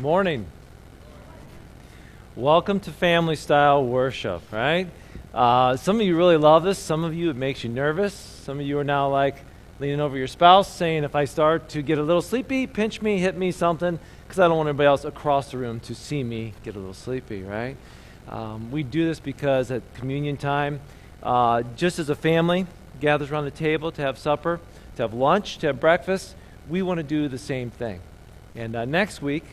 Morning. Welcome to family style worship, right? Uh, some of you really love this. Some of you, it makes you nervous. Some of you are now like leaning over your spouse saying, if I start to get a little sleepy, pinch me, hit me, something, because I don't want anybody else across the room to see me get a little sleepy, right? Um, we do this because at communion time, uh, just as a family gathers around the table to have supper, to have lunch, to have breakfast, we want to do the same thing. And uh, next week,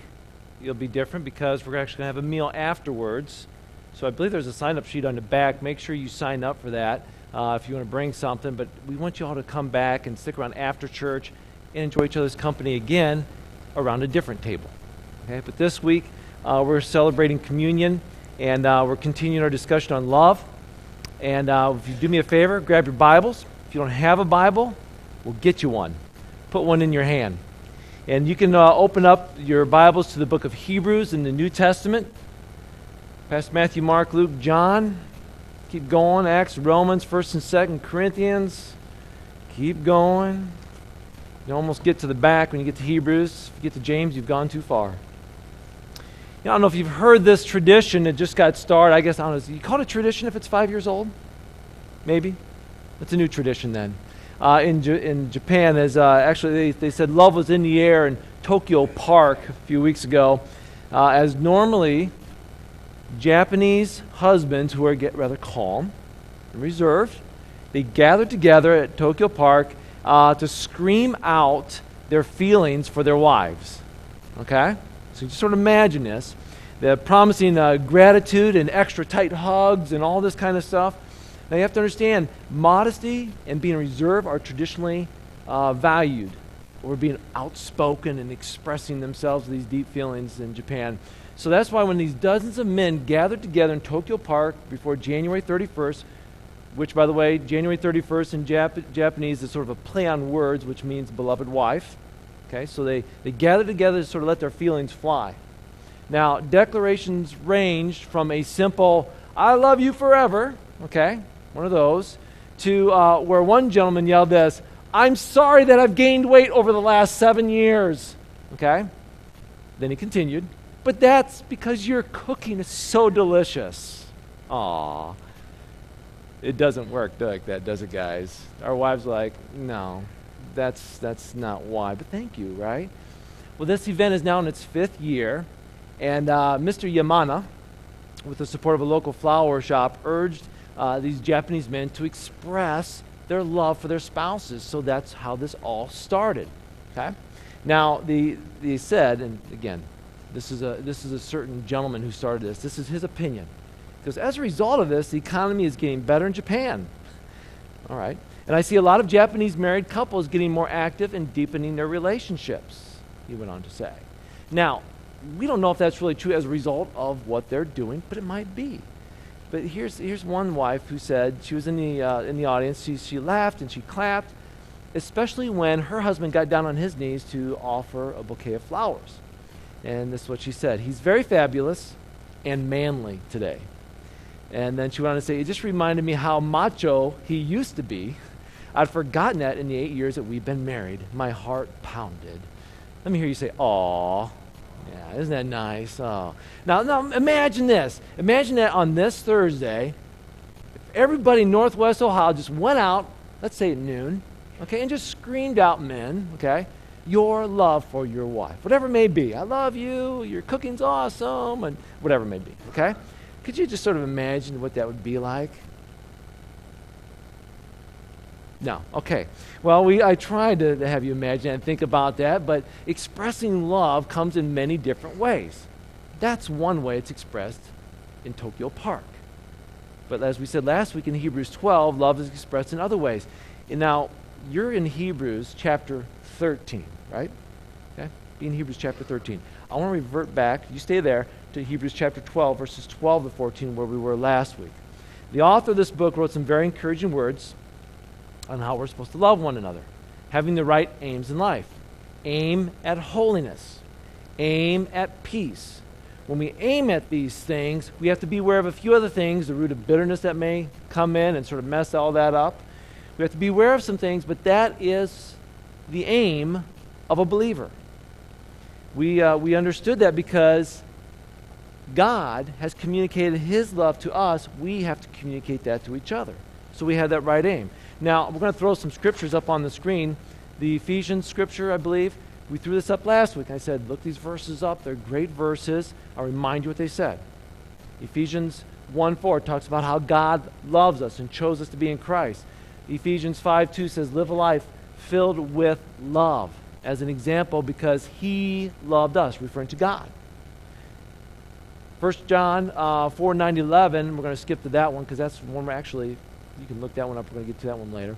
it'll be different because we're actually going to have a meal afterwards. So I believe there's a sign up sheet on the back. Make sure you sign up for that uh, if you want to bring something. But we want you all to come back and stick around after church and enjoy each other's company again around a different table. Okay? But this week, uh, we're celebrating communion and uh, we're continuing our discussion on love. And uh, if you do me a favor, grab your Bibles. If you don't have a Bible, we'll get you one. Put one in your hand. And you can uh, open up your Bibles to the book of Hebrews in the New Testament. Past Matthew, Mark, Luke, John. Keep going. Acts, Romans, 1st and 2nd Corinthians. Keep going. You almost get to the back when you get to Hebrews. If you get to James, you've gone too far. You know, I don't know if you've heard this tradition. It just got started. I guess, I don't know. You call it a tradition if it's five years old? Maybe. It's a new tradition then uh, in, J- in Japan as uh, actually they, they said love was in the air in Tokyo Park a few weeks ago, uh, as normally Japanese husbands who are get rather calm and reserved, they gather together at Tokyo Park uh, to scream out their feelings for their wives. Okay? So you just sort of imagine this. They're promising uh, gratitude and extra tight hugs and all this kind of stuff. Now you have to understand, modesty and being reserved are traditionally uh, valued, or being outspoken and expressing themselves these deep feelings in Japan. So that's why when these dozens of men gathered together in Tokyo Park before January 31st, which, by the way, January 31st in Jap- Japanese is sort of a play on words, which means beloved wife. Okay, so they, they gathered together to sort of let their feelings fly. Now, declarations ranged from a simple, I love you forever, okay, one of those, to uh, where one gentleman yelled this I'm sorry that I've gained weight over the last seven years. Okay? Then he continued, But that's because your cooking is so delicious. Aw. It doesn't work like that, does it, guys? Our wives like, No, that's, that's not why. But thank you, right? Well, this event is now in its fifth year, and uh, Mr. Yamana, with the support of a local flower shop, urged uh, these Japanese men to express their love for their spouses. So that's how this all started. Okay? Now, the, they said, and again, this is, a, this is a certain gentleman who started this. This is his opinion. Because as a result of this, the economy is getting better in Japan. All right? And I see a lot of Japanese married couples getting more active and deepening their relationships, he went on to say. Now, we don't know if that's really true as a result of what they're doing, but it might be. But here's, here's one wife who said, she was in the, uh, in the audience, she, she laughed and she clapped, especially when her husband got down on his knees to offer a bouquet of flowers. And this is what she said He's very fabulous and manly today. And then she went on to say, It just reminded me how macho he used to be. I'd forgotten that in the eight years that we've been married. My heart pounded. Let me hear you say, Aw. Yeah, isn't that nice? Oh. Now, now imagine this. Imagine that on this Thursday, if everybody in Northwest Ohio just went out, let's say at noon, okay, and just screamed out, men, okay, your love for your wife, whatever it may be. I love you, your cooking's awesome, and whatever it may be, okay? Could you just sort of imagine what that would be like? No. Okay. Well, we, I tried to, have you imagine and think about that, but expressing love comes in many different ways. That's one way it's expressed in Tokyo Park. But as we said last week in Hebrews 12, love is expressed in other ways. And now, you're in Hebrews chapter 13, right? Okay? Be in Hebrews chapter 13. I want to revert back, you stay there, to Hebrews chapter 12, verses 12 to 14, where we were last week. The author of this book wrote some very encouraging words on how we're supposed to love one another, having the right aims in life. Aim at holiness, aim at peace. When we aim at these things, we have to be aware of a few other things, the root of bitterness that may come in and sort of mess all that up. We have to be aware of some things, but that is the aim of a believer. We, uh, we understood that because God has communicated his love to us, we have to communicate that to each other. So we have that right aim. Now, we're going to throw some scriptures up on the screen. The Ephesians scripture, I believe, we threw this up last week. I said, look these verses up. They're great verses. I'll remind you what they said. Ephesians 1 4 talks about how God loves us and chose us to be in Christ. Ephesians 5 2 says, live a life filled with love as an example because he loved us, referring to God. 1 John uh, 4 9 11, we're going to skip to that one because that's one we're actually, you can look that one up. We're going to get to that one later.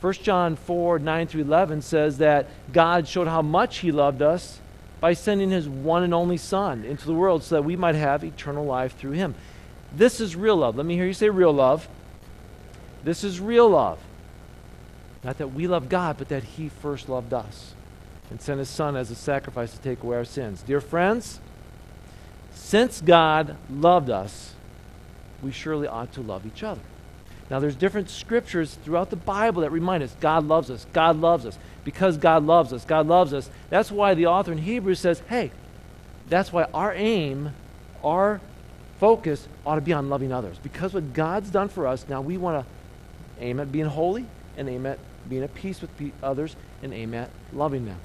1 John 4 9 through 11 says that God showed how much he loved us by sending his one and only Son into the world so that we might have eternal life through him. This is real love. Let me hear you say real love. This is real love. Not that we love God, but that he first loved us and sent his Son as a sacrifice to take away our sins. Dear friends, since God loved us, we surely ought to love each other. Now, there's different scriptures throughout the Bible that remind us God loves us, God loves us. Because God loves us, God loves us. That's why the author in Hebrews says, hey, that's why our aim, our focus ought to be on loving others. Because what God's done for us, now we want to aim at being holy and aim at being at peace with others and aim at loving them.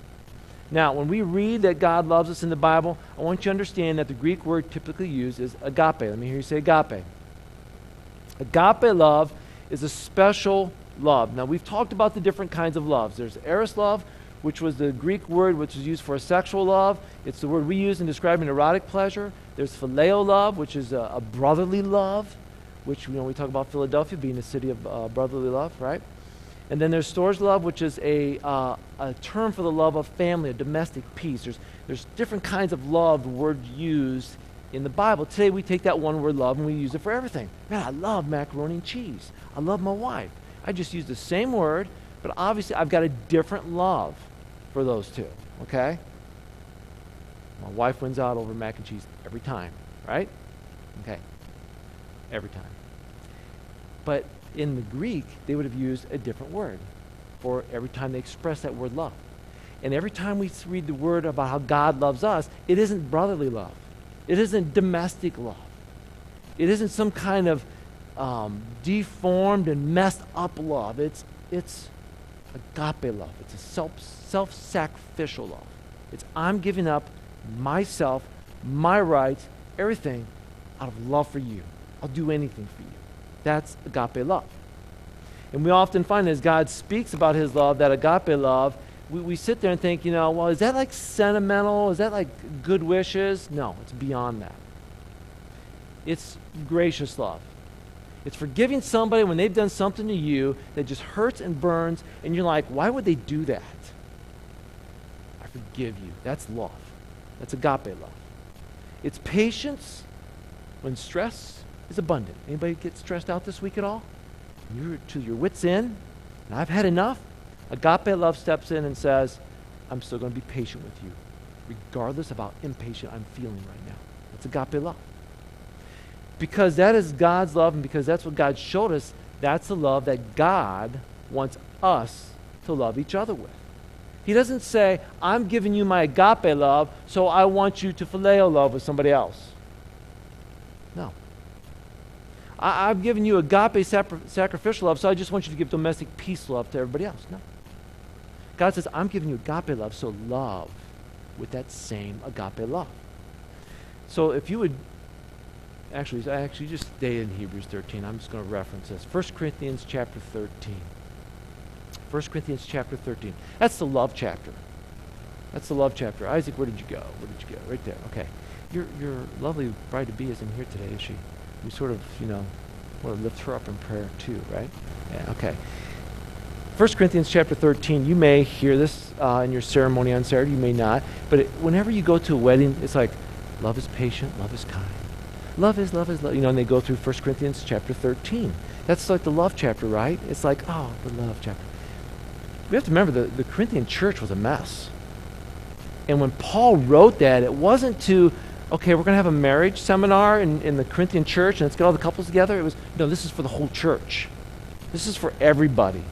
Now, when we read that God loves us in the Bible, I want you to understand that the Greek word typically used is agape. Let me hear you say agape. Agape love is a special love. Now, we've talked about the different kinds of loves. There's eros love, which was the Greek word which is used for sexual love. It's the word we use in describing erotic pleasure. There's phileo love, which is a, a brotherly love, which you know we talk about Philadelphia being a city of uh, brotherly love, right? And then there's storge love, which is a, uh, a term for the love of family, a domestic peace. There's, there's different kinds of love words used in the Bible. Today we take that one word love and we use it for everything. Man, I love macaroni and cheese. I love my wife. I just use the same word, but obviously I've got a different love for those two, okay? My wife wins out over mac and cheese every time, right? Okay. Every time. But in the Greek, they would have used a different word for every time they express that word love. And every time we read the word about how God loves us, it isn't brotherly love. It isn't domestic love. It isn't some kind of um, deformed and messed up love. It's, it's agape love. It's a self, self-sacrificial love. It's I'm giving up myself, my rights, everything out of love for you. I'll do anything for you. That's agape love. And we often find as God speaks about his love, that agape love, we, we sit there and think, you know, well, is that like sentimental? Is that like good wishes? No, it's beyond that. It's gracious love. It's forgiving somebody when they've done something to you that just hurts and burns, and you're like, why would they do that? I forgive you. That's love. That's agape love. It's patience when stress is abundant. Anybody get stressed out this week at all? You're to your wits' end, and I've had enough. Agape love steps in and says, I'm still going to be patient with you, regardless of how impatient I'm feeling right now. That's agape love. Because that is God's love, and because that's what God showed us, that's the love that God wants us to love each other with. He doesn't say, I'm giving you my agape love, so I want you to phileo love with somebody else. No. I, have given you agape sacrificial love, so I just want you to give domestic peace love to everybody else. No. God says, I'm giving you agape love, so love with that same agape love. So if you would actually, actually just stay in Hebrews 13. I'm just going to reference this. 1 Corinthians chapter 13. 1 Corinthians chapter 13. That's the love chapter. That's the love chapter. Isaac, where did you go? Where did you go? Right there. Okay. Your, your lovely bride to be isn't here today, is she? we sort of, you know, want to lift her up in prayer too, right? Yeah, okay. 1 Corinthians chapter 13, you may hear this uh, in your ceremony on Saturday, you may not, but it, whenever you go to a wedding, it's like, love is patient, love is kind. Love is, love is, love. You know, and they go through 1 Corinthians chapter 13. That's like the love chapter, right? It's like, oh, the love chapter. We have to remember the, the Corinthian church was a mess. And when Paul wrote that, it wasn't to okay, we're going to have a marriage seminar in, in the Corinthian church and let's get all the couples together. It was, no, this is for the whole church. This is for everybody.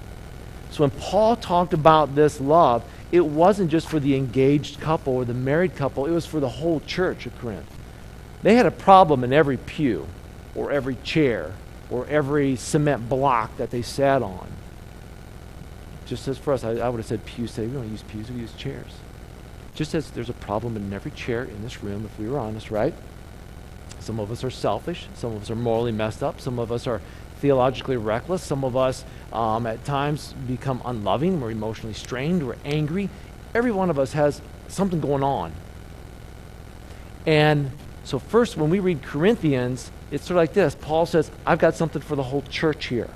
So when Paul talked about this love, it wasn't just for the engaged couple or the married couple, it was for the whole church of Corinth. They had a problem in every pew or every chair or every cement block that they sat on. Just as for us, I, I would have said pews today. We don't use pews, we use chairs. Just as there's a problem in every chair in this room, if we were honest, right? Some of us are selfish. Some of us are morally messed up. Some of us are theologically reckless. Some of us um, at times become unloving. We're emotionally strained. We're angry. Every one of us has something going on. And so, first, when we read Corinthians, it's sort of like this Paul says, I've got something for the whole church here.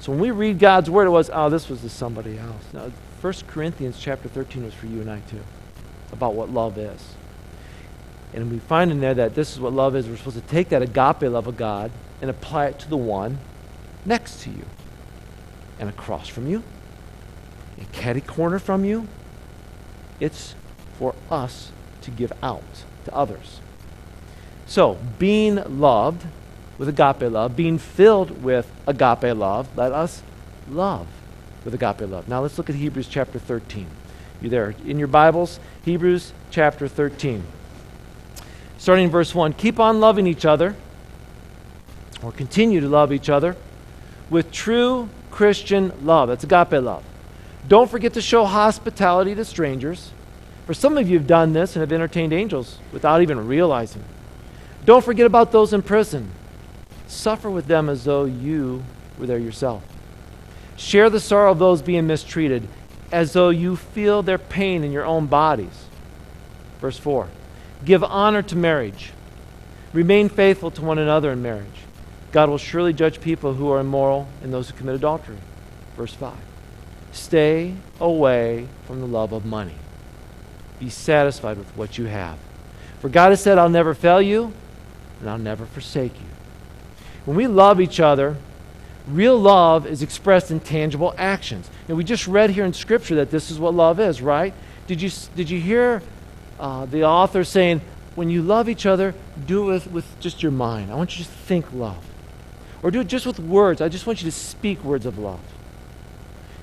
So, when we read God's word, it was, oh, this was to somebody else. Now, 1 Corinthians chapter 13 was for you and I, too, about what love is. And we find in there that this is what love is. We're supposed to take that agape love of God and apply it to the one next to you, and across from you, a catty corner from you. It's for us to give out to others. So, being loved with agape love, being filled with agape love, let us love with agape love. Now, let's look at Hebrews chapter 13. You there? In your Bibles, Hebrews chapter 13. Starting in verse 1 Keep on loving each other, or continue to love each other with true Christian love. That's agape love. Don't forget to show hospitality to strangers. For some of you have done this and have entertained angels without even realizing. Don't forget about those in prison. Suffer with them as though you were there yourself. Share the sorrow of those being mistreated as though you feel their pain in your own bodies. Verse 4 Give honor to marriage. Remain faithful to one another in marriage. God will surely judge people who are immoral and those who commit adultery. Verse 5. Stay away from the love of money. Be satisfied with what you have. For God has said, I'll never fail you and I'll never forsake you. When we love each other, real love is expressed in tangible actions. And we just read here in Scripture that this is what love is, right? Did you, did you hear uh, the author saying, when you love each other, do it with, with just your mind. I want you to think love. Or do it just with words. I just want you to speak words of love.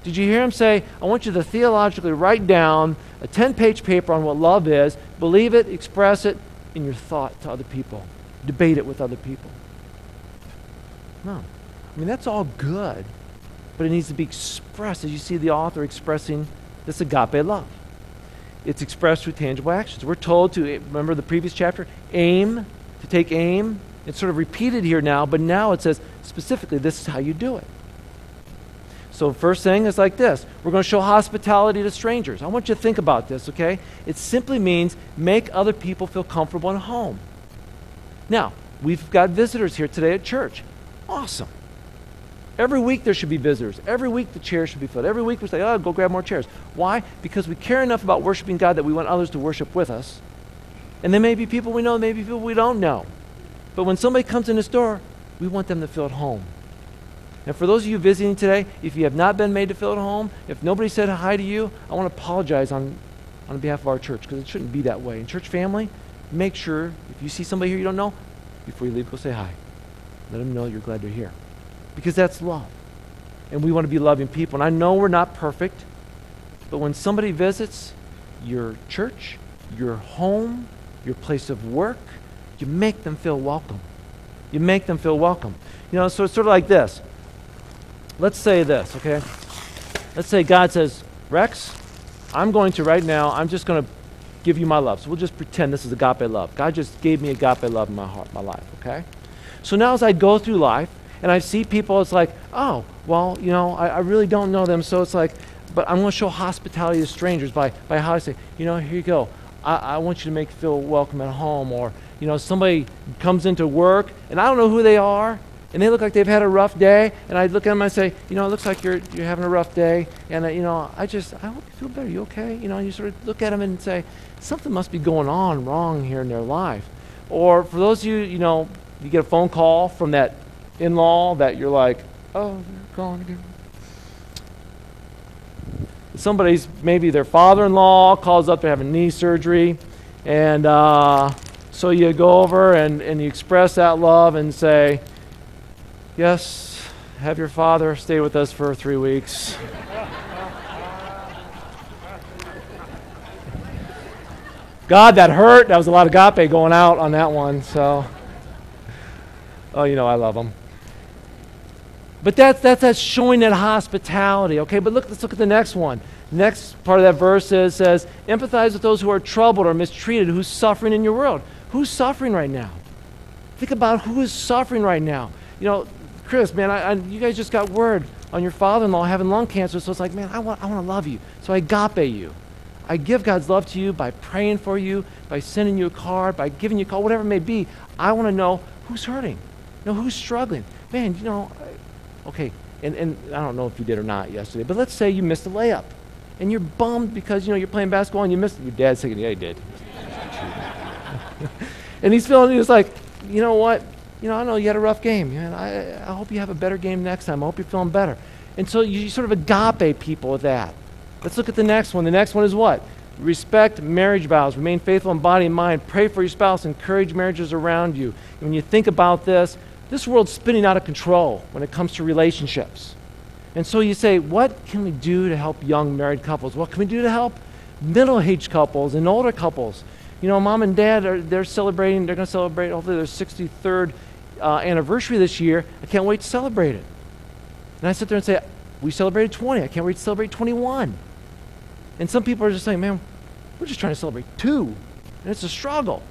Did you hear him say, I want you to theologically write down a 10 page paper on what love is, believe it, express it in your thought to other people, debate it with other people? No. I mean, that's all good, but it needs to be expressed as you see the author expressing this agape love it's expressed through tangible actions. We're told to, eh, remember the previous chapter, aim, to take aim. It's sort of repeated here now, but now it says specifically this is how you do it. So, first thing is like this we're going to show hospitality to strangers. I want you to think about this, okay? It simply means make other people feel comfortable and home. Now, we've got visitors here today at church. Awesome. Every week there should be visitors. Every week the chairs should be filled. Every week we say, oh, go grab more chairs. Why? Because we care enough about worshiping God that we want others to worship with us. And there may be people we know, maybe people we don't know. But when somebody comes in the store, we want them to feel at home. And for those of you visiting today, if you have not been made to feel at home, if nobody said hi to you, I want to apologize on, on behalf of our church because it shouldn't be that way. In church family, make sure if you see somebody here you don't know, before you leave, go say hi. Let them know you're glad they're here because that's love. And we want to be loving people. And I know we're not perfect, but when somebody visits your church, your home, your place of work, you make them feel welcome. You make them feel welcome. You know, so it's sort of like this. Let's say this, okay? Let's say God says, Rex, I'm going to right now, I'm just going to give you my love. So we'll just pretend this is agape love. God just gave me agape love in my heart, my life, okay? So now as I go through life, and I see people, it's like, oh, well, you know, I, I really don't know them, so it's like, but I'm going to show hospitality to strangers by, by how I say, you know, here you go. I, I want you to make feel welcome at home. Or, you know, somebody comes into work and I don't know who they are, and they look like they've had a rough day, and I look at them and I say, you know, it looks like you're, you're having a rough day, and, uh, you know, I just, I hope you feel better. You okay? You know, you sort of look at them and say, something must be going on wrong here in their life. Or for those of you, you know, you get a phone call from that in law that you're like, oh, they're gone again. Somebody's, maybe their father in law calls up, they're having knee surgery. And uh, so you go over and, and you express that love and say, yes, have your father stay with us for three weeks. God, that hurt. That was a lot of agape going out on that one. So, oh, you know, I love them. But that's, that's, that's showing that hospitality. Okay, but look, let's look at the next one. Next part of that verse is, says, empathize with those who are troubled or mistreated, who's suffering in your world. Who's suffering right now? Think about who is suffering right now. You know, Chris, man, I, I, you guys just got word on your father-in-law having lung cancer, so it's like, man, I want, I want to love you. So I agape you. I give God's love to you by praying for you, by sending you a card, by giving you a call, whatever it may be. I want to know who's hurting, you know, who's struggling. Man, you know, okay, and, and I don't know if you did or not yesterday, but let's say you missed a layup and you're bummed because, you know, you're playing basketball and you missed it. Your dad's thinking, yeah, he did. and he's feeling, he's like, you know what? You know, I know you had a rough game. Man, I, I hope you have a better game next time. I hope you're feeling better. And so you sort of agape people with that. Let's look at the next one. The next one is what? Respect marriage vows. Remain faithful in body and mind. Pray for your spouse. Encourage marriages around you. And when you think about this, this world's spinning out of control when it comes to relationships. And so you say, what can we do to help young married couples? What can we do to help middle aged couples and older couples? You know, mom and dad are they're celebrating, they're going to celebrate hopefully their 63rd uh, anniversary this year. I can't wait to celebrate it. And I sit there and say, we celebrated 20. I can't wait to celebrate 21. And some people are just saying, man, we're just trying to celebrate two. And it's a struggle,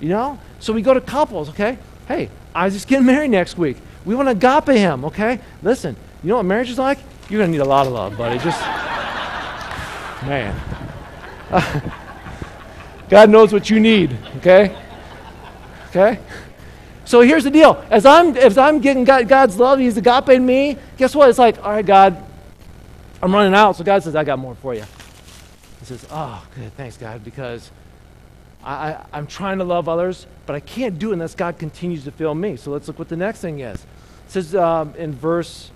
you know? So we go to couples, okay? Hey, Isaac's getting married next week. We want to agape him, okay? Listen, you know what marriage is like? You're going to need a lot of love, buddy. Just, man. God knows what you need, okay? Okay? So here's the deal. As I'm, as I'm getting God, God's love, He's agape in me, guess what? It's like, all right, God, I'm running out. So God says, I got more for you. He says, oh, good, thanks, God, because I, I, I'm trying to love others, but I can't do it unless God continues to fill me. So let's look what the next thing is. It says um, in verse,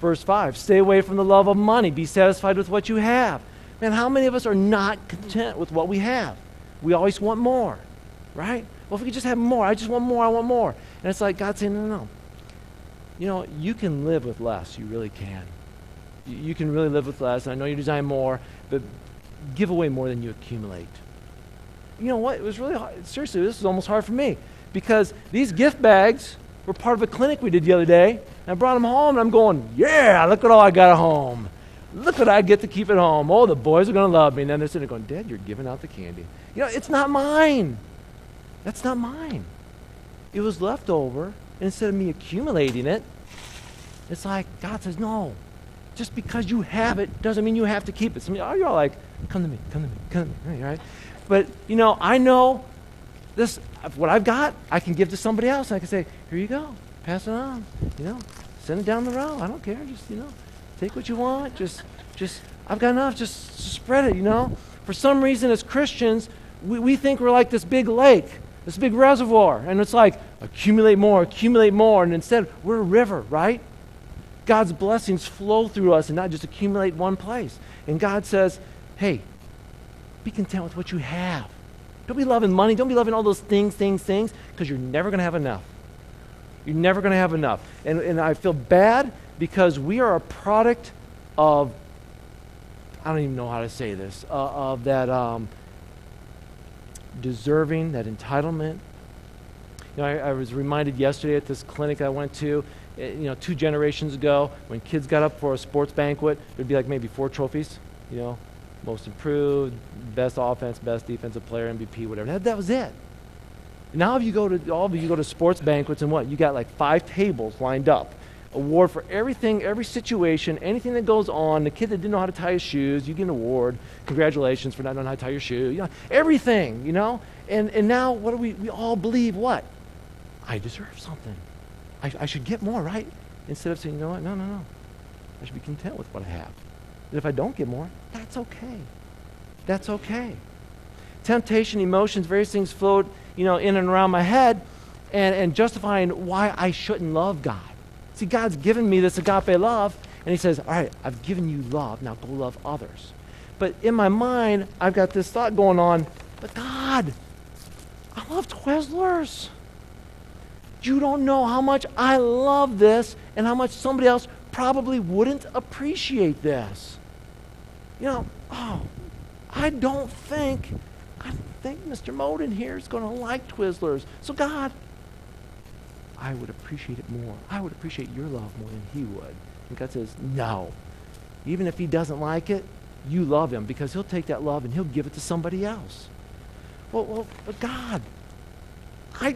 verse 5 Stay away from the love of money. Be satisfied with what you have. Man, how many of us are not content with what we have? We always want more, right? Well, if we just have more, I just want more, I want more. And it's like God saying, no, no, no. You know, you can live with less. You really can. You, you can really live with less. I know you desire more, but give away more than you accumulate. You know what? It was really hard. Seriously, this was almost hard for me because these gift bags were part of a clinic we did the other day. And I brought them home, and I'm going, yeah, look at all I got at home. Look what I get to keep at home. Oh, the boys are going to love me. And then they're sitting there going, Dad, you're giving out the candy. You know, it's not mine. That's not mine. It was left over. And instead of me accumulating it, it's like God says, no. Just because you have it doesn't mean you have to keep it. Some of you all like, come to me, come to me, come to me, right? But, you know, I know this, what I've got, I can give to somebody else. I can say, here you go, pass it on. You know, send it down the row. I don't care. Just, you know, take what you want. Just, just, I've got enough. Just spread it, you know. For some reason, as Christians, we, we think we're like this big lake, this big reservoir. And it's like, accumulate more, accumulate more. And instead, we're a river, right? God's blessings flow through us and not just accumulate one place. And God says, hey, be content with what you have. Don't be loving money. Don't be loving all those things, things, things, because you're never going to have enough. You're never going to have enough. And, and I feel bad because we are a product of, I don't even know how to say this, uh, of that um, deserving, that entitlement. You know, I, I was reminded yesterday at this clinic I went to, eh, you know, two generations ago, when kids got up for a sports banquet, there'd be like maybe four trophies, you know, most improved, best offense, best defensive player, MVP, whatever. That, that was it. Now if you go to all of you go to sports banquets and what? You got like five tables lined up. Award for everything, every situation, anything that goes on. The kid that didn't know how to tie his shoes, you get an award. Congratulations for not knowing how to tie your shoe. You know, everything, you know? And and now what do we we all believe what? I deserve something. I, I should get more, right? Instead of saying, you know what, no, no, no. I should be content with what I have. And if I don't get more, that's okay. That's okay. Temptation, emotions, various things float, you know, in and around my head and, and justifying why I shouldn't love God. See, God's given me this agape love, and He says, All right, I've given you love. Now go love others. But in my mind, I've got this thought going on, but God, I love Twizzlers. You don't know how much I love this and how much somebody else probably wouldn't appreciate this. You know, oh, I don't think, I, think Mr. Moden here is going to like Twizzlers. So, God, I would appreciate it more. I would appreciate your love more than he would. And God says, No. Even if he doesn't like it, you love him because he'll take that love and he'll give it to somebody else. Well, well but God, I,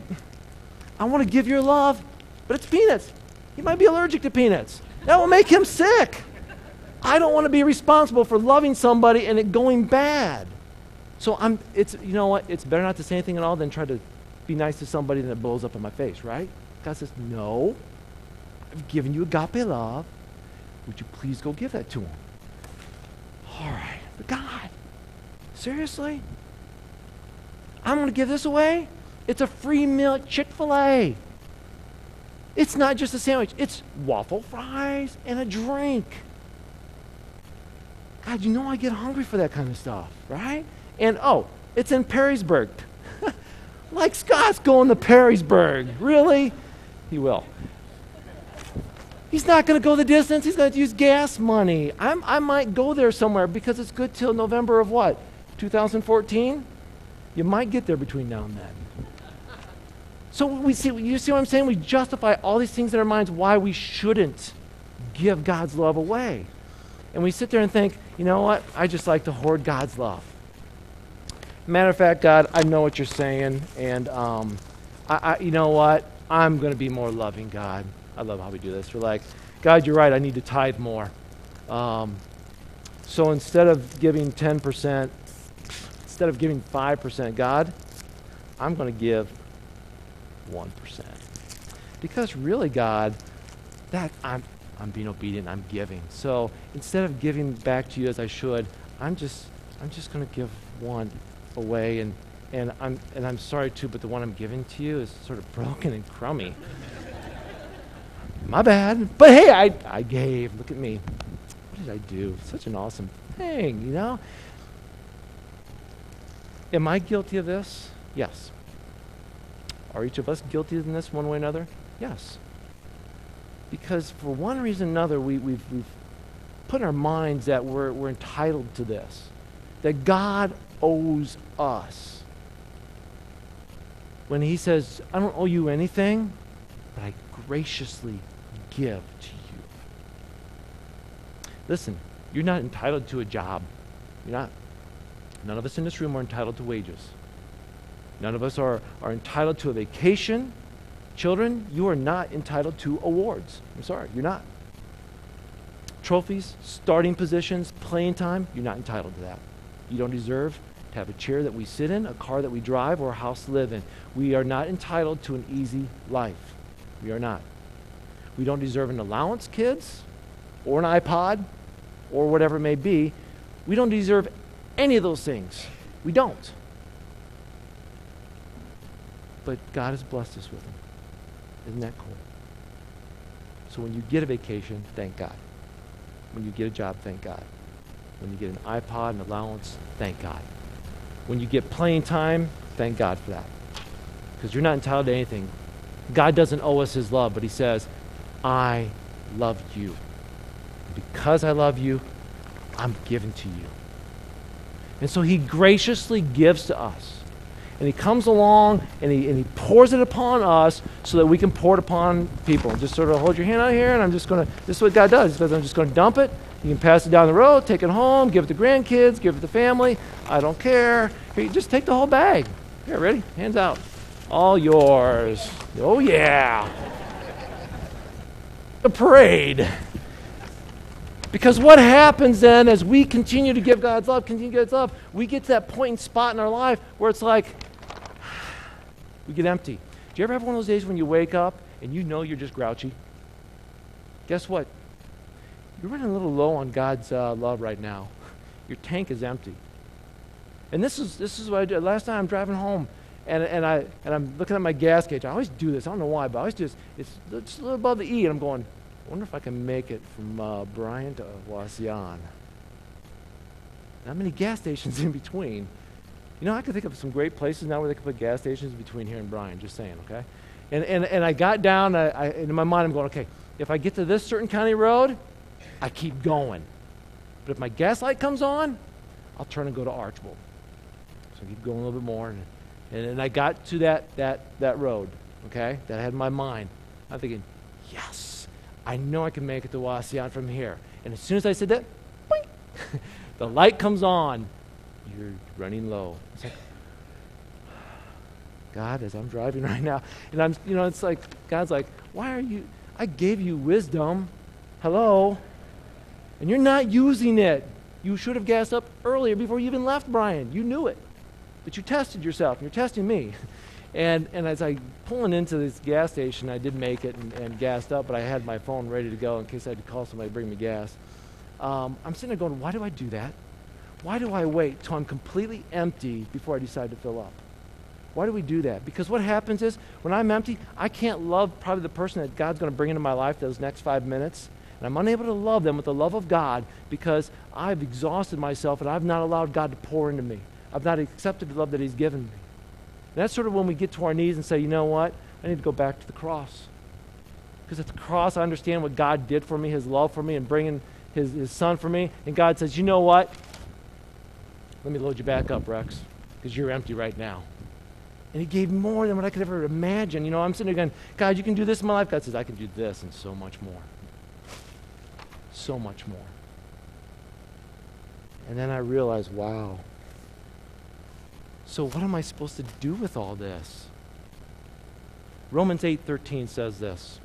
I want to give your love, but it's peanuts. He might be allergic to peanuts. That will make him sick. I don't want to be responsible for loving somebody and it going bad. So I'm it's you know what? It's better not to say anything at all than try to be nice to somebody and it blows up in my face, right? God says, No. I've given you agape love. Would you please go give that to him? All right. But God, seriously? I'm going to give this away? It's a free meal at Chick fil A. It's not just a sandwich, it's waffle fries and a drink. God, you know I get hungry for that kind of stuff, right? And oh, it's in Perrysburg. like Scott's going to Perrysburg. Really? He will. He's not going to go the distance. He's going to use gas money. I'm, I might go there somewhere because it's good till November of what? 2014? You might get there between now and then. So we see, you see what I'm saying? We justify all these things in our minds why we shouldn't give God's love away. And we sit there and think, you know what? I just like to hoard God's love. Matter of fact, God, I know what you're saying, and um, I, I, you know what? I'm going to be more loving, God. I love how we do this. We're like, God, you're right. I need to tithe more. Um, so instead of giving 10%, instead of giving 5%, God, I'm going to give 1%. Because really, God, that I'm, I'm being obedient, I'm giving. So instead of giving back to you as I should, I'm just, I'm just going to give one away. And, and, I'm, and I'm sorry too, but the one I'm giving to you is sort of broken and crummy. My bad. But hey, I, I gave. Look at me. What did I do? Such an awesome thing, you know? Am I guilty of this? Yes. Are each of us guilty of this one way or another? Yes. Because for one reason or another, we, we've, we've put in our minds that we're, we're entitled to this, that God owes us. When He says, I don't owe you anything, but I graciously give to you. Listen, you're not entitled to a job. You're not. None of us in this room are entitled to wages. None of us are, are entitled to a vacation. Children, you are not entitled to awards. I'm sorry, you're not. Trophies, starting positions, playing time, you're not entitled to that. You don't deserve have a chair that we sit in, a car that we drive, or a house to live in. We are not entitled to an easy life. We are not. We don't deserve an allowance, kids, or an iPod, or whatever it may be. We don't deserve any of those things. We don't. But God has blessed us with them. Isn't that cool? So when you get a vacation, thank God. When you get a job, thank God. When you get an iPod, an allowance, thank God. When you get playing time, thank God for that. Because you're not entitled to anything. God doesn't owe us his love, but he says, I love you. Because I love you, I'm given to you. And so he graciously gives to us. And he comes along and he, and he pours it upon us so that we can pour it upon people. Just sort of hold your hand out here, and I'm just going to, this is what God does. He says, I'm just going to dump it. You can pass it down the road, take it home, give it to grandkids, give it to family. I don't care. Here, just take the whole bag. Here, ready? Hands out. All yours. Oh, yeah. The parade. Because what happens then as we continue to give God's love, continue to give God's love, we get to that point and spot in our life where it's like, we get empty. Do you ever have one of those days when you wake up and you know you're just grouchy? Guess what? You're running a little low on God's uh, love right now. Your tank is empty. And this is, this is what I did. Last night I'm driving home and, and, I, and I'm looking at my gas gauge. I always do this. I don't know why, but I always just, it's, it's a little above the E, and I'm going, I wonder if I can make it from uh, Bryan to Wauseon. Not many gas stations in between. You know, I could think of some great places now where they could put gas stations between here and Bryan, just saying, okay? And, and, and I got down, I, I, in my mind, I'm going, okay, if I get to this certain county road, I keep going. But if my gas light comes on, I'll turn and go to Archbold. So I keep going a little bit more. And, and, and I got to that, that, that road, okay, that I had in my mind. I'm thinking, yes, I know I can make it to Wauseon from here. And as soon as I said that, the light comes on. You're running low. It's like, God, as I'm driving right now, and I'm, you know, it's like, God's like, why are you, I gave you wisdom. Hello? And you're not using it. You should have gassed up earlier before you even left, Bryan. You knew it. But you tested yourself, and you're testing me. And, and as I pulling into this gas station, I did make it and, and gassed up, but I had my phone ready to go in case I had to call somebody to bring me gas. Um, I'm sitting there going, why do I do that? Why do I wait till I'm completely empty before I decide to fill up? Why do we do that? Because what happens is when I'm empty, I can't love probably the person that God's going to bring into my life those next five minutes. And I'm unable to love them with the love of God because I've exhausted myself and I've not allowed God to pour into me. I've not accepted the love that He's given me. And that's sort of when we get to our knees and say, you know what? I need to go back to the cross. Because at the cross, I understand what God did for me, His love for me, and bringing His, his Son for me. And God says, you know what? Let me load you back up, Rex, because you're empty right now. And He gave more than what I could ever imagine. You know, I'm sitting there going, God, you can do this in my life. God says, I can do this and so much more. So much more. And then I realized, wow, so what am I supposed to do with all this? Romans 8:13 says this.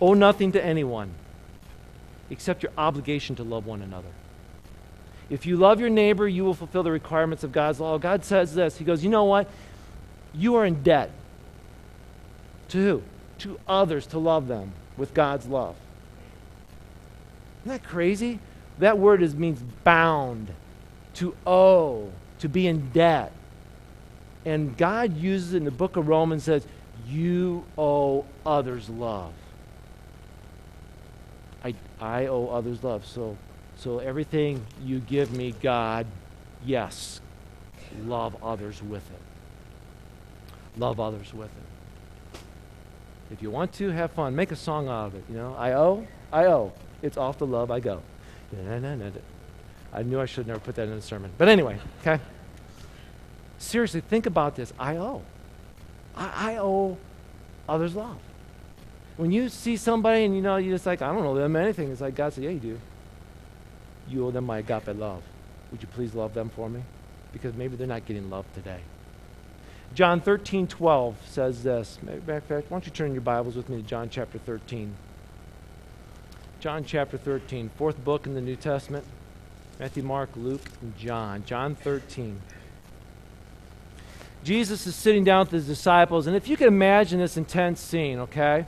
Owe nothing to anyone except your obligation to love one another. If you love your neighbor, you will fulfill the requirements of God's law. God says this. He goes, "You know what? You are in debt to who? To others to love them with God's love." Isn't that crazy? That word is means bound, to owe to be in debt. And God uses it in the book of Romans says, You owe others love. I, I owe others love. So, so everything you give me, God, yes, love others with it. Love others with it. If you want to, have fun. Make a song out of it. You know, I owe, I owe. It's off the love I go. I knew I should never put that in a sermon. But anyway, okay? seriously, think about this. I owe. I, I owe others love. When you see somebody and you know, you're just like, I don't know them anything, it's like God said, Yeah, you do. You owe them my agape love. Would you please love them for me? Because maybe they're not getting love today. John 13, 12 says this. Matter of fact, why don't you turn your Bibles with me to John chapter 13? John chapter 13, fourth book in the New Testament. Matthew, Mark, Luke, and John. John 13. Jesus is sitting down with his disciples, and if you can imagine this intense scene, okay?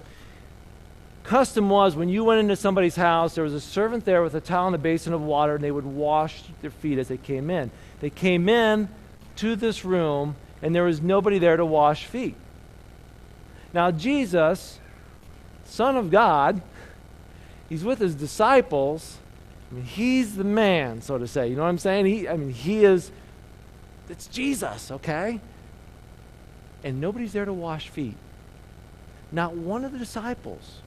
Custom was when you went into somebody's house, there was a servant there with a towel and a basin of water, and they would wash their feet as they came in. They came in to this room, and there was nobody there to wash feet. Now, Jesus, Son of God, he's with his disciples. I mean, he's the man, so to say. You know what I'm saying? He, I mean, he is, it's Jesus, okay? and nobody's there to wash feet. Not one of the disciples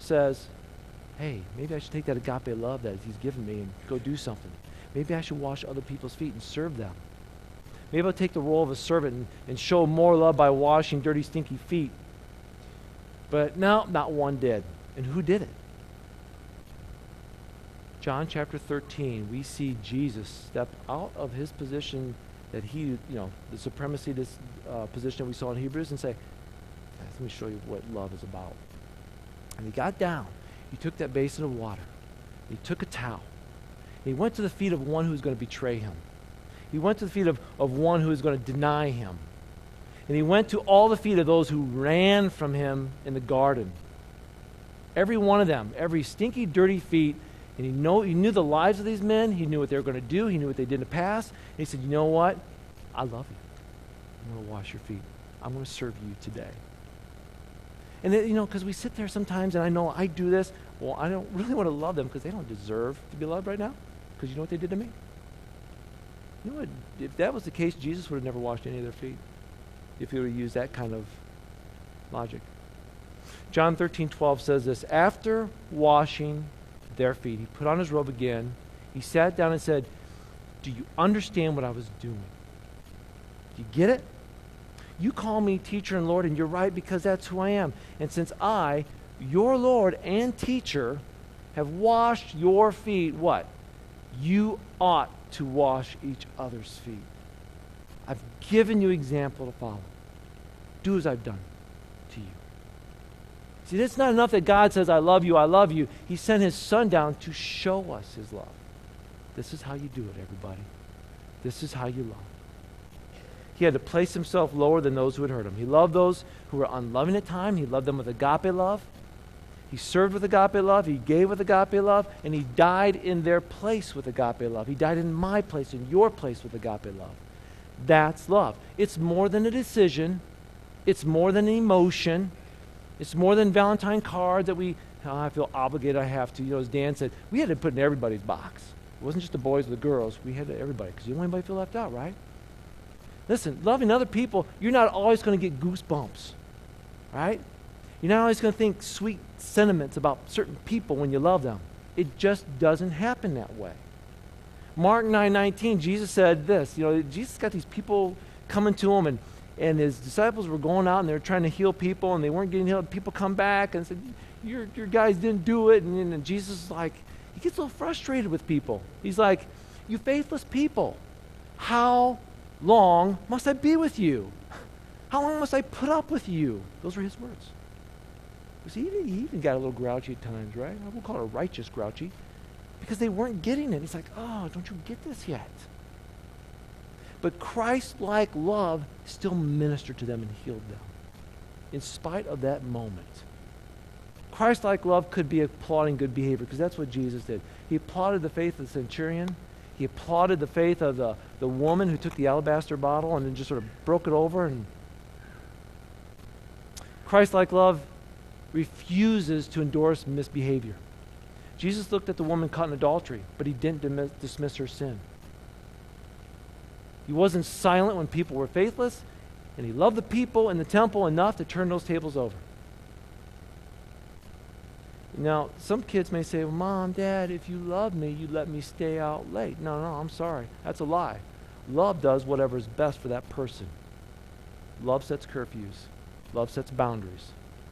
says, hey, maybe I should take that agape love that he's given me and go do something. Maybe I should wash other people's feet and serve them. Maybe I'll take the role of a servant and, and show more love by washing dirty, stinky feet. But no, not one did. And who did it? John chapter 13, we see Jesus step out of his position that he, you know, the supremacy, this uh, position we saw in Hebrews, and say, let me show you what love is about. And he got down. He took that basin of water. He took a towel. he went to the feet of one who was going to betray him. He went to the feet of, of one who was going to deny him. And he went to all the feet of those who ran from him in the garden. Every one of them, every stinky, dirty feet. And he, know, he knew the lives of these men. He knew what they were going to do. He knew what they did in the past. And he said, You know what? I love you. I'm going to wash your feet. I'm going to serve you today. And, then, you know, because we sit there sometimes, and I know I do this. Well, I don't really want to love them because they don't deserve to be loved right now. Because you know what they did to me? You know what? If that was the case, Jesus would have never washed any of their feet. If he would have used that kind of logic. John 13, 12 says this After washing their feet, he put on his robe again. He sat down and said, Do you understand what I was doing? Do you get it? You call me teacher and Lord, and you're right because that's who I am. And since I, your Lord and teacher, have washed your feet, what? You ought to wash each other's feet. I've given you example to follow. Do as I've done. See, it's not enough that God says, I love you, I love you. He sent his son down to show us his love. This is how you do it, everybody. This is how you love. He had to place himself lower than those who had hurt him. He loved those who were unloving at time. He loved them with agape love. He served with agape love. He gave with agape love. And he died in their place with agape love. He died in my place, in your place with agape love. That's love. It's more than a decision, it's more than an emotion. It's more than Valentine cards that we, oh, I feel obligated, I have to. You know, as Dan said, we had to put in everybody's box. It wasn't just the boys or the girls. We had to everybody because you don't want anybody to feel left out, right? Listen, loving other people, you're not always going to get goosebumps, right? You're not always going to think sweet sentiments about certain people when you love them. It just doesn't happen that way. Mark 9:19, Jesus said this. You know, Jesus got these people coming to him, and and his disciples were going out and they were trying to heal people, and they weren't getting healed. People come back and said, "Your your guys didn't do it," and, and Jesus is like, he gets a little frustrated with people. He's like, "You faithless people, how long must I be with you? How long must I put up with you?" Those were his words. See, he even got a little grouchy at times, right? I won't call it a righteous grouchy because they weren't getting it. He's like, oh, don't you get this yet? But Christ like love still ministered to them and healed them in spite of that moment. Christ like love could be applauding good behavior because that's what Jesus did. He applauded the faith of the centurion. He applauded the faith of the, the woman who took the alabaster bottle and then just sort of broke it over. And Christ like love refuses to endorse misbehavior. Jesus looked at the woman caught in adultery, but he didn't dismiss her sin. He wasn't silent when people were faithless, and he loved the people in the temple enough to turn those tables over. Now, some kids may say, well, Mom, Dad, if you love me, you let me stay out late. No, no, I'm sorry. That's a lie. Love does whatever is best for that person. Love sets curfews, love sets boundaries,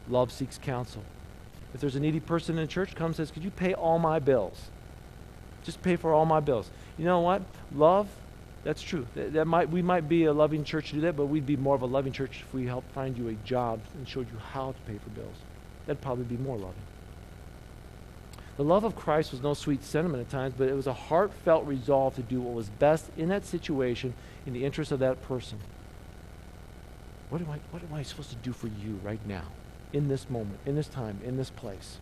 love seeks counsel. If there's a needy person in church, comes and says, Could you pay all my bills? Just pay for all my bills. You know what? Love, that's true. That, that might, we might be a loving church to do that, but we'd be more of a loving church if we helped find you a job and showed you how to pay for bills. That'd probably be more loving. The love of Christ was no sweet sentiment at times, but it was a heartfelt resolve to do what was best in that situation in the interest of that person. What am I, what am I supposed to do for you right now? in this moment, in this time, in this place.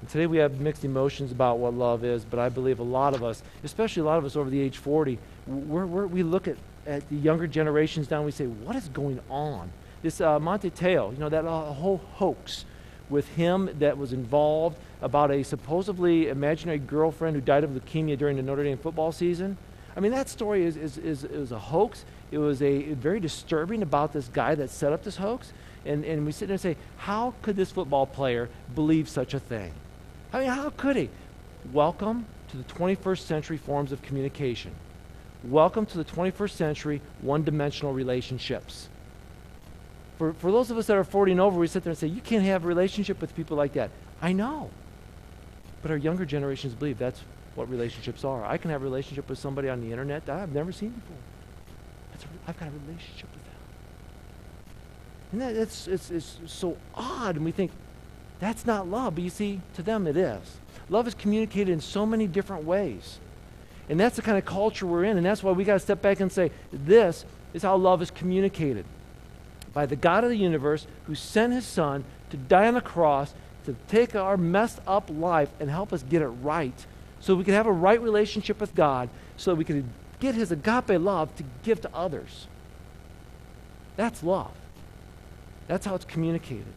And today we have mixed emotions about what love is, but I believe a lot of us, especially a lot of us over the age 40, we're, we're, we look at, at the younger generations down, we say, what is going on? This uh, Manti Te'o, you know, that uh, whole hoax with him that was involved about a supposedly imaginary girlfriend who died of leukemia during the Notre Dame football season. I mean, that story is, is, is, is a hoax. It was a very disturbing about this guy that set up this hoax. And, and we sit there and say, how could this football player believe such a thing? I mean, how could he? Welcome to the 21st century forms of communication. Welcome to the 21st century one dimensional relationships. For, for those of us that are 40 and over, we sit there and say, you can't have a relationship with people like that. I know. But our younger generations believe that's what relationships are. I can have a relationship with somebody on the internet that I've never seen before. I've got a relationship with them. and that, it's, it's, it's so odd, and we think that's not love. But you see, to them it is. Love is communicated in so many different ways. And that's the kind of culture we're in, and that's why we got to step back and say, this is how love is communicated by the God of the universe who sent his son to die on the cross to take our messed up life and help us get it right so we can have a right relationship with God so that we can get his agape love to give to others. That's love. That's how it's communicated.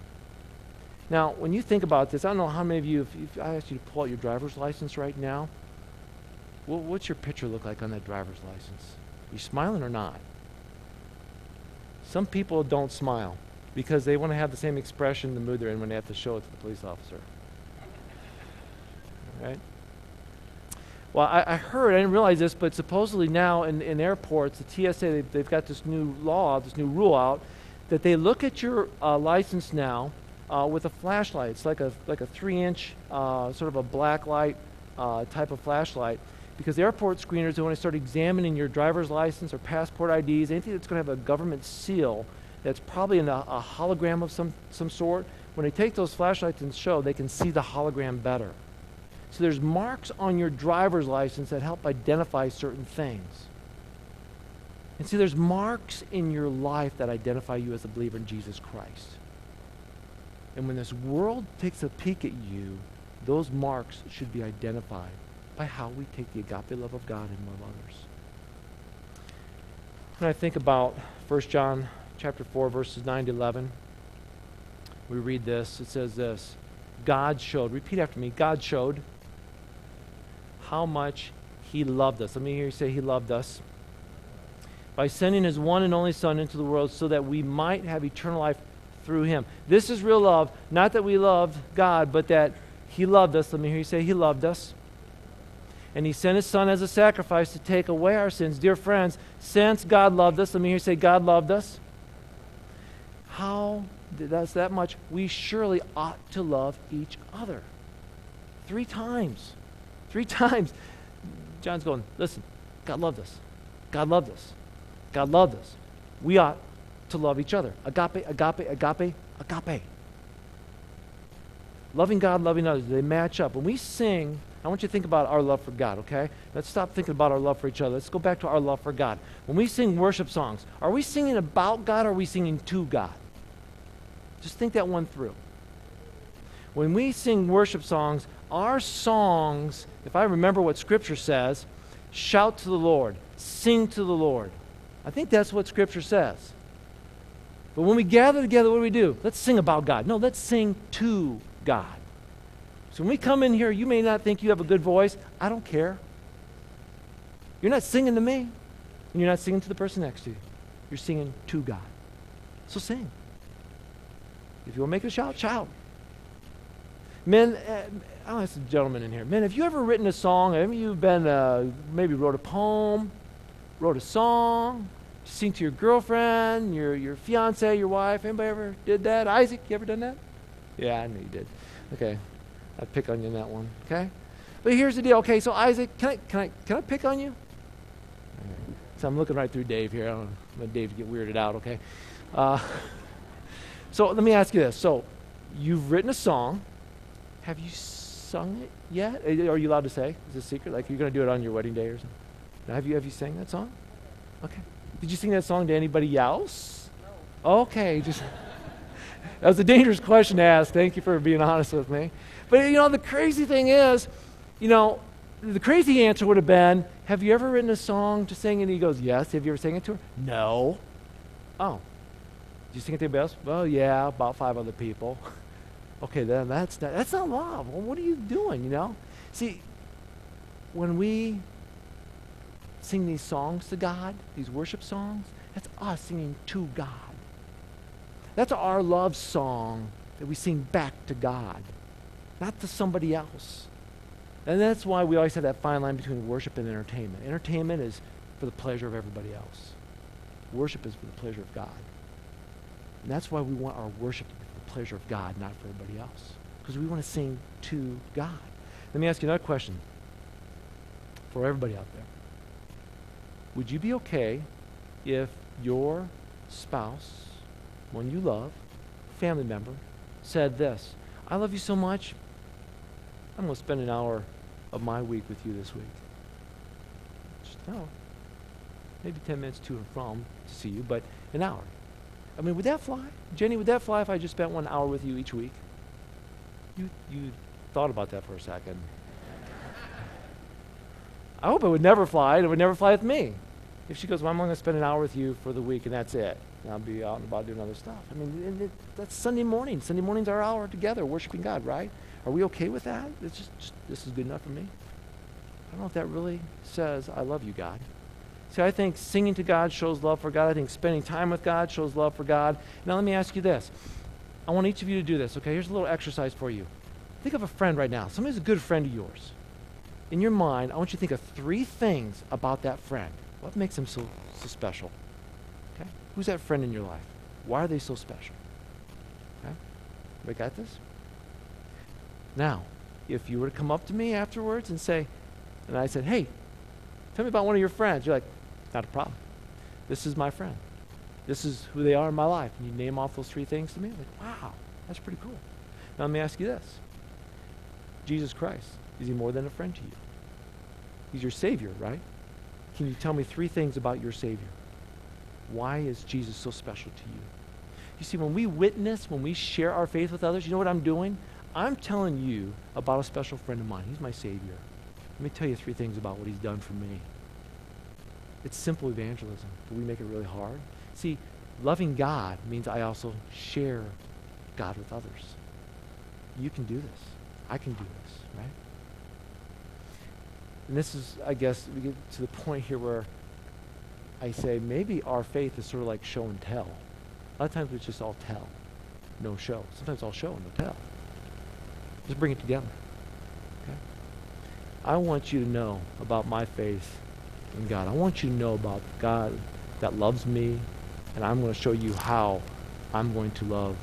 Now, when you think about this, I don't know how many of you, if, I asked you to pull out your driver's license right now, well, what's your picture look like on that driver's license? You smiling or not? Some people don't smile because they want to have the same expression, the mood they're in when they have to show it to the police officer. Right? Well, I, I, heard, I didn't realize this, but supposedly now in, in airports, the TSA, they've, they've got this new law, this new rule out, that they look at your uh, license now uh, with a flashlight. It's like a, like a three inch, uh, sort of a black light uh, type of flashlight. Because the airport screeners, they want to start examining your driver's license or passport IDs, anything that's going to have a government seal that's probably in a, a hologram of some, some sort. When they take those flashlights and show, they can see the hologram better. So there's marks on your driver's license that help identify certain things. And see, there's marks in your life that identify you as a believer in Jesus Christ. And when this world takes a peek at you, those marks should be identified by how we take the agape love of God and love others. When I think about 1 John chapter 4, verses 9 to 11, we read this. It says this God showed, repeat after me, God showed how much he loved us. Let me hear you say he loved us. By sending his one and only Son into the world so that we might have eternal life through him. This is real love. Not that we loved God, but that he loved us. Let me hear you say he loved us. And he sent his Son as a sacrifice to take away our sins. Dear friends, since God loved us, let me hear you say God loved us. How that's that much, we surely ought to love each other. Three times. Three times. John's going, listen, God loved us. God loved us. God loved us. We ought to love each other. Agape, agape, agape, agape. Loving God, loving others, they match up. When we sing, I want you to think about our love for God, okay? Let's stop thinking about our love for each other. Let's go back to our love for God. When we sing worship songs, are we singing about God or are we singing to God? Just think that one through. When we sing worship songs, our songs, if I remember what Scripture says, shout to the Lord, sing to the Lord. I think that's what Scripture says. But when we gather together, what do we do? Let's sing about God. No, let's sing to God. So when we come in here, you may not think you have a good voice. I don't care. You're not singing to me, and you're not singing to the person next to you. You're singing to God. So sing. If you want to make a shout, shout. Men, uh, I'll ask the gentleman in here. Men, have you ever written a song? Have you been, uh, maybe wrote a poem, wrote a song, sing to your girlfriend, your, your fiance, your wife? Anybody ever did that? Isaac, you ever done that? Yeah, I knew you did. Okay. I'd pick on you in that one. Okay? But here's the deal. Okay, so Isaac, can I, can I, can I pick on you? So I'm looking right through Dave here. I don't want Dave to get weirded out, okay? Uh, so let me ask you this. So you've written a song have you sung it yet? Are you allowed to say? Is it a secret? Like you're going to do it on your wedding day or something? Now, have you have you sang that song? Okay. Did you sing that song to anybody else? No. Okay, just that was a dangerous question to ask. Thank you for being honest with me. But you know, the crazy thing is, you know, the crazy answer would have been, "Have you ever written a song to sing?" And he goes, "Yes." Have you ever sang it to her? No. Oh. Did you sing it to anybody else? Well, yeah, about five other people. Okay, then that's not, that's not love. Well, what are you doing, you know? See, when we sing these songs to God, these worship songs, that's us singing to God. That's our love song that we sing back to God, not to somebody else. And that's why we always have that fine line between worship and entertainment. Entertainment is for the pleasure of everybody else. Worship is for the pleasure of God. And that's why we want our worship to be for the pleasure of God, not for everybody else. Because we want to sing to God. Let me ask you another question for everybody out there. Would you be okay if your spouse, one you love, family member, said this I love you so much, I'm going to spend an hour of my week with you this week? Just, no. Maybe 10 minutes to and from to see you, but an hour. I mean, would that fly? Jenny, would that fly if I just spent one hour with you each week? You, you thought about that for a second. I hope it would never fly. It would never fly with me. If she goes, well, I'm only going to spend an hour with you for the week, and that's it. And I'll be out and about doing other stuff. I mean, it, that's Sunday morning. Sunday morning's our hour together, worshiping God, right? Are we okay with that? It's just, just this is good enough for me. I don't know if that really says, I love you, God. See, I think singing to God shows love for God. I think spending time with God shows love for God. Now, let me ask you this. I want each of you to do this, okay? Here's a little exercise for you. Think of a friend right now. Somebody's a good friend of yours. In your mind, I want you to think of three things about that friend. What makes them so, so special? Okay? Who's that friend in your life? Why are they so special? Okay? We got this? Now, if you were to come up to me afterwards and say, and I said, hey, tell me about one of your friends, you're like, not a problem. This is my friend. This is who they are in my life. And you name off those three things to me, I'm like, wow, that's pretty cool. Now let me ask you this. Jesus Christ, is he more than a friend to you? He's your Savior, right? Can you tell me three things about your Savior? Why is Jesus so special to you? You see, when we witness, when we share our faith with others, you know what I'm doing? I'm telling you about a special friend of mine. He's my Savior. Let me tell you three things about what he's done for me. It's simple evangelism, but we make it really hard. See, loving God means I also share God with others. You can do this. I can do this, right? And this is, I guess, we get to the point here where I say maybe our faith is sort of like show and tell. A lot of times it's just all tell, no show. Sometimes all show, and no tell. Just bring it together. Okay? I want you to know about my faith in God. I want you to know about God that loves me, and I'm going to show you how I'm going to love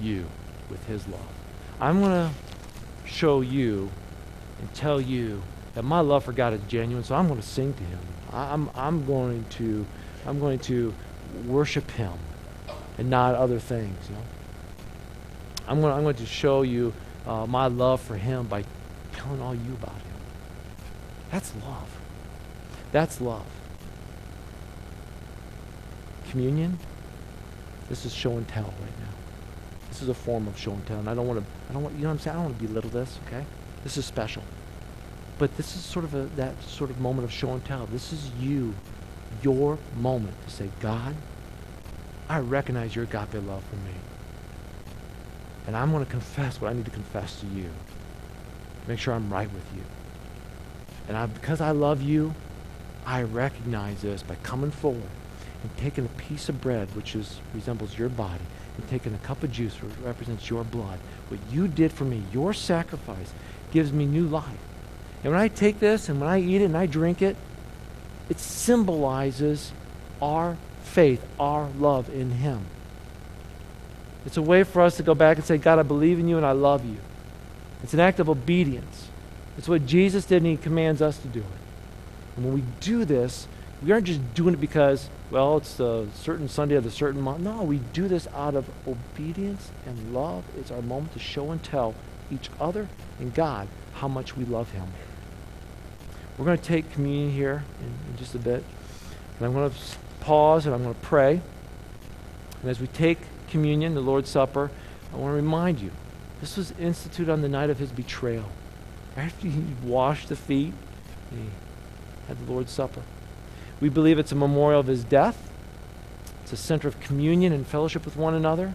you with his love. I'm going to show you and tell you that my love for God is genuine, so I'm going to sing to him. I'm, I'm going to I'm going to worship him and not other things, you know. I'm going, I'm going to show you uh, my love for him by telling all you about him. That's love. That's love. Communion, this is show and tell right now. This is a form of show and tell. And I don't want to, I don't want, you know what I'm saying? I don't want to belittle this, okay? This is special. But this is sort of a, that sort of moment of show and tell. This is you, your moment to say, God, I recognize your agape love for me. And I'm going to confess what I need to confess to you. Make sure I'm right with you. And I, because I love you, I recognize this by coming forward and taking a piece of bread, which is, resembles your body, and taking a cup of juice, which represents your blood. What you did for me, your sacrifice, gives me new life. And when I take this and when I eat it and I drink it, it symbolizes our faith, our love in Him. It's a way for us to go back and say, God, I believe in you and I love you. It's an act of obedience. It's what Jesus did and He commands us to do it. And when we do this, we aren't just doing it because, well, it's a certain Sunday of a certain month. No, we do this out of obedience and love. It's our moment to show and tell each other and God how much we love Him. We're going to take communion here in, in just a bit. And I'm going to pause and I'm going to pray. And as we take communion, the Lord's Supper, I want to remind you this was instituted on the night of his betrayal. After he washed the feet, he had the Lord's Supper. We believe it's a memorial of his death. It's a center of communion and fellowship with one another,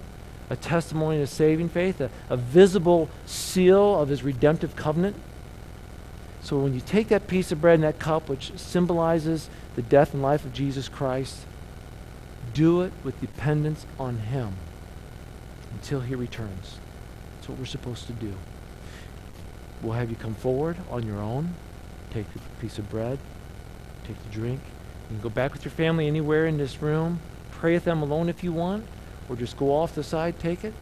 a testimony of saving faith, a, a visible seal of his redemptive covenant. So when you take that piece of bread and that cup, which symbolizes the death and life of Jesus Christ, do it with dependence on him until he returns. That's what we're supposed to do. We'll have you come forward on your own, take the piece of bread, take the drink. You can go back with your family anywhere in this room, pray with them alone if you want, or just go off the side, take it,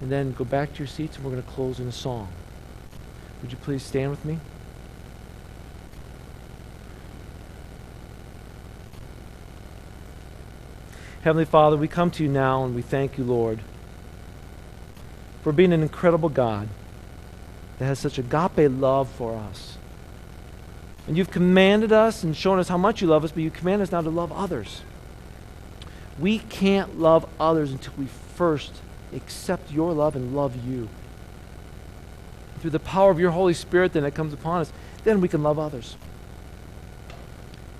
and then go back to your seats, and we're going to close in a song. Would you please stand with me? Heavenly Father, we come to you now and we thank you, Lord, for being an incredible God that has such agape love for us. And you've commanded us and shown us how much you love us, but you command us now to love others. We can't love others until we first accept your love and love you. Through the power of your Holy Spirit, then it comes upon us, then we can love others.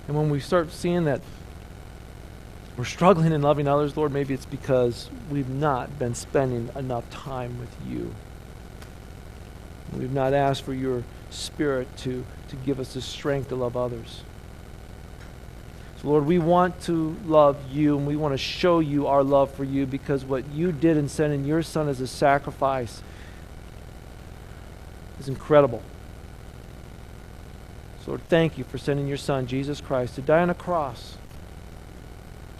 And when we start seeing that we're struggling in loving others, Lord, maybe it's because we've not been spending enough time with you. We've not asked for your spirit to, to give us the strength to love others. So, Lord, we want to love you and we want to show you our love for you because what you did in sending your son as a sacrifice is incredible. So, Lord, thank you for sending your Son, Jesus Christ, to die on a cross,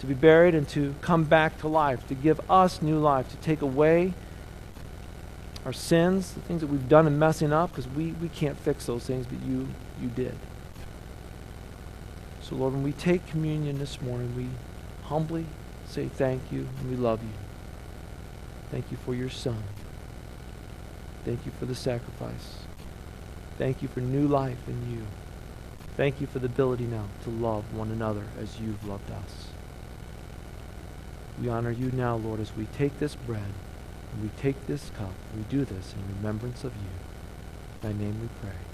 to be buried, and to come back to life, to give us new life, to take away our sins, the things that we've done and messing up, because we, we can't fix those things, but you, you did. So, Lord, when we take communion this morning, we humbly say thank you and we love you. Thank you for your Son. Thank you for the sacrifice. Thank you for new life in you. Thank you for the ability now to love one another as you've loved us. We honor you now, Lord, as we take this bread and we take this cup. We do this in remembrance of you. In thy name we pray.